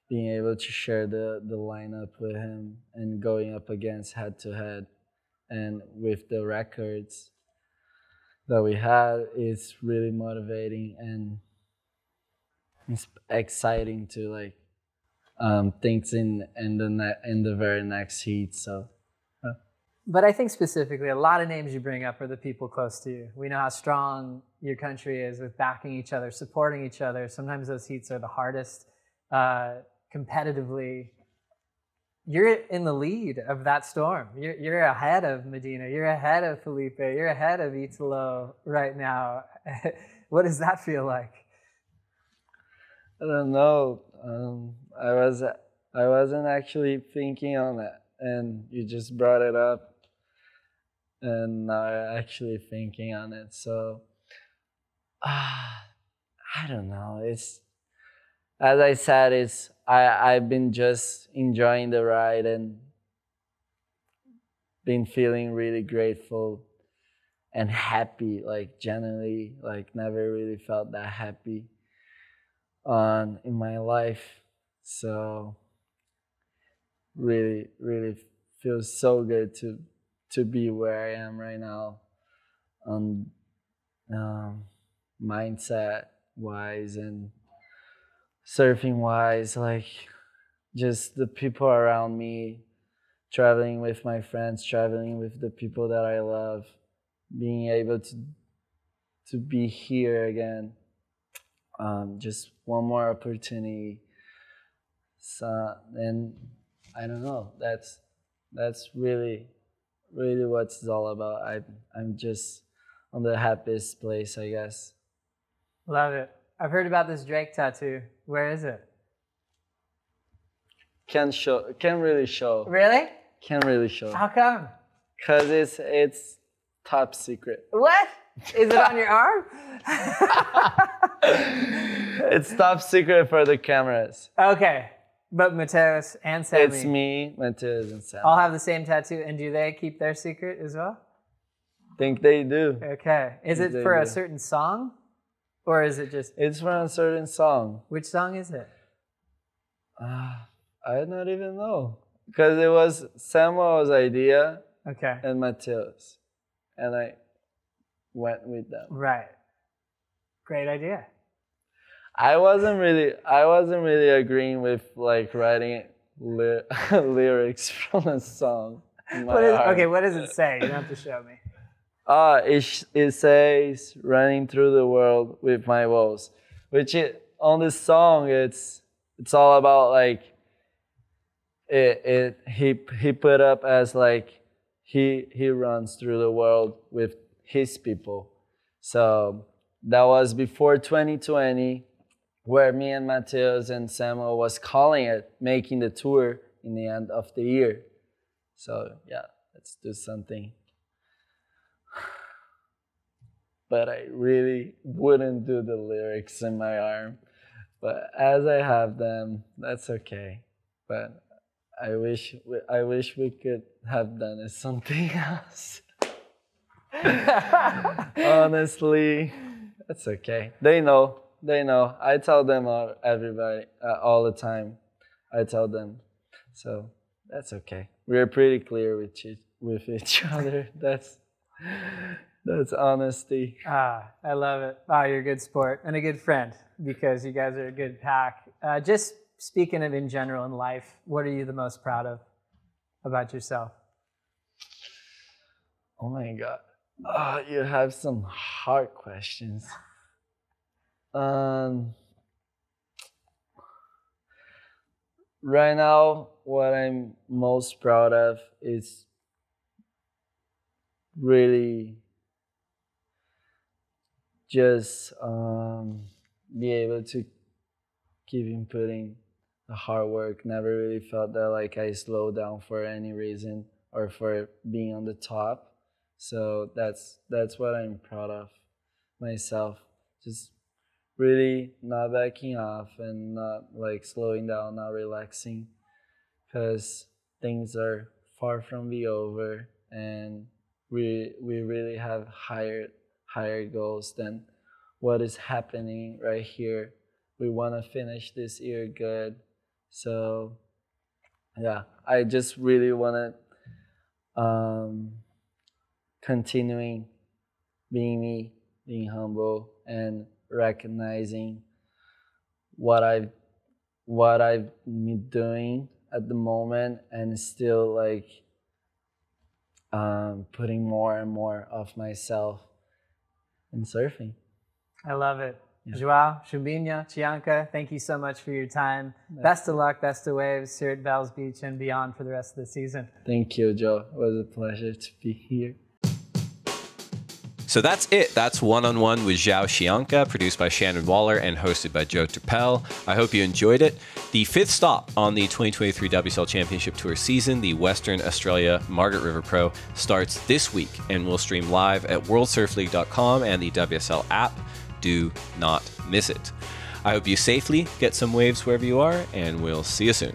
being able to share the the lineup with him and going up against head to head and with the records that we had it's really motivating and it's exciting to like um things in in the ne- in the very next heat so But I think specifically, a lot of names you bring up are the people close to you. We know how strong your country is with backing each other, supporting each other. Sometimes those heats are the hardest uh, competitively. You're in the lead of that storm. You're, you're ahead of Medina. You're ahead of Filipe. You're ahead of Italo right now. (laughs) what does that feel like? I don't know. Um, I was I wasn't actually thinking on that, and you just brought it up, and I'm actually thinking on it. So, ah, I don't know. It's as I said, it's I I've been just enjoying the ride, and been feeling really grateful and happy, like genuinely, like never really felt that happy on in my life. So really, really feels so good to to be where I am right now. Um, um mindset wise and surfing wise, like just the people around me, traveling with my friends, traveling with the people that I love, being able to to be here again. Um, just one more opportunity. So and I don't know. That's that's really really what it's all about. I I'm just on the happiest place, I guess. Love it. I've heard about this Drake tattoo. Where is it? Can't show. Can't really show. Really? Can't really show. How come? Cause it's it's top secret. What? Is it on your (laughs) arm? It's top secret for the cameras. Okay. But Mateus and Sammy It's me, Mateus, and Sam. all have the same tattoo, and do they keep their secret as well? think they do. Okay. Is it They for a certain song? Or is it just It's for a certain song. which song is it? Uh, I don't even know. Because it was Samuel's idea Okay. and Mateus. And I went with them. Right. Great idea. I wasn't really I wasn't really agreeing with like writing ly- (laughs) lyrics (laughs) from a song. What is, okay, what does it say? You don't have to show me. Uh, it, sh- it says running through the world with my woes, which it, on this song it's it's all about like it, it he he put up as like he he runs through the world with his people. So that was before 2020 where me and Mateus and Samuel was calling it making the tour in the end of the year. So yeah, let's do something (sighs) but I really wouldn't do the lyrics in my arm. But as I have them, that's okay. But I wish we, I wish we could have done it something (laughs) else. (laughs) Honestly, that's okay. They know. They know. I tell them all, everybody uh, all the time. I tell them, so that's okay. We're pretty clear with each, with each (laughs) other. That's that's honesty. Ah, I love it. Ah, you're a good sport and a good friend because you guys are a good pack. Uh, just speaking of in general in life, what are you the most proud of about yourself? Oh my god. Oh, you have some hard questions. Um right now what I'm most proud of is really just um be able to keep inputting the hard work. Never really felt that like I slowed down for any reason or for being on the top. So that's that's what I'm proud of myself. Just really not backing off and not like slowing down, not relaxing, because things are far from be over, and we we really have higher higher goals than what is happening right here. We want to finish this year good, so yeah, I just really want to um, continuing being me, being humble, and recognizing what I've what I've been doing at the moment, and still like um, putting more and more of myself in surfing. I love it. Yeah. Joao, Chumbinho, Chianca, thank you so much for your time. Best of luck, best of waves here at Bells Beach and beyond for the rest of the season. Thank you, Joe. It was a pleasure to be here. So that's it. That's one on one with Joao Chianca, produced by Shannon Waller and hosted by Joe Turpel. I hope you enjoyed it. The fifth stop on the 2023 WSL Championship Tour season, the Western Australia Margaret River Pro, starts this week and will stream live at WorldSurfLeague.com and the WSL app. Do not miss it. I hope you safely get some waves wherever you are, and we'll see you soon.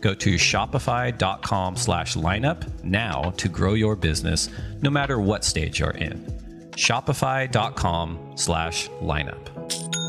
Go to shopify.com slash lineup now to grow your business no matter what stage you're in. Shopify.com slash lineup.